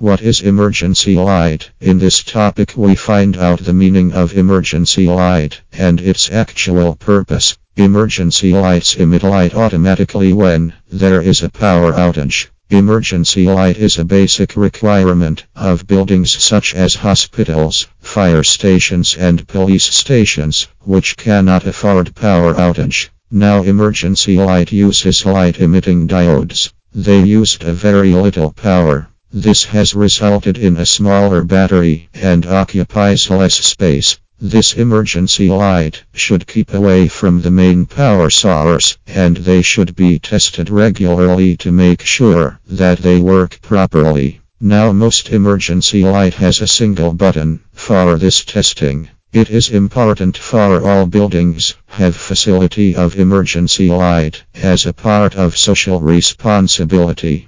What is emergency light? In this topic we find out the meaning of emergency light and its actual purpose. Emergency lights emit light automatically when there is a power outage. Emergency light is a basic requirement of buildings such as hospitals, fire stations and police stations, which cannot afford power outage. Now emergency light uses light emitting diodes. They used a very little power. This has resulted in a smaller battery and occupies less space. This emergency light should keep away from the main power source and they should be tested regularly to make sure that they work properly. Now most emergency light has a single button for this testing. It is important for all buildings have facility of emergency light as a part of social responsibility.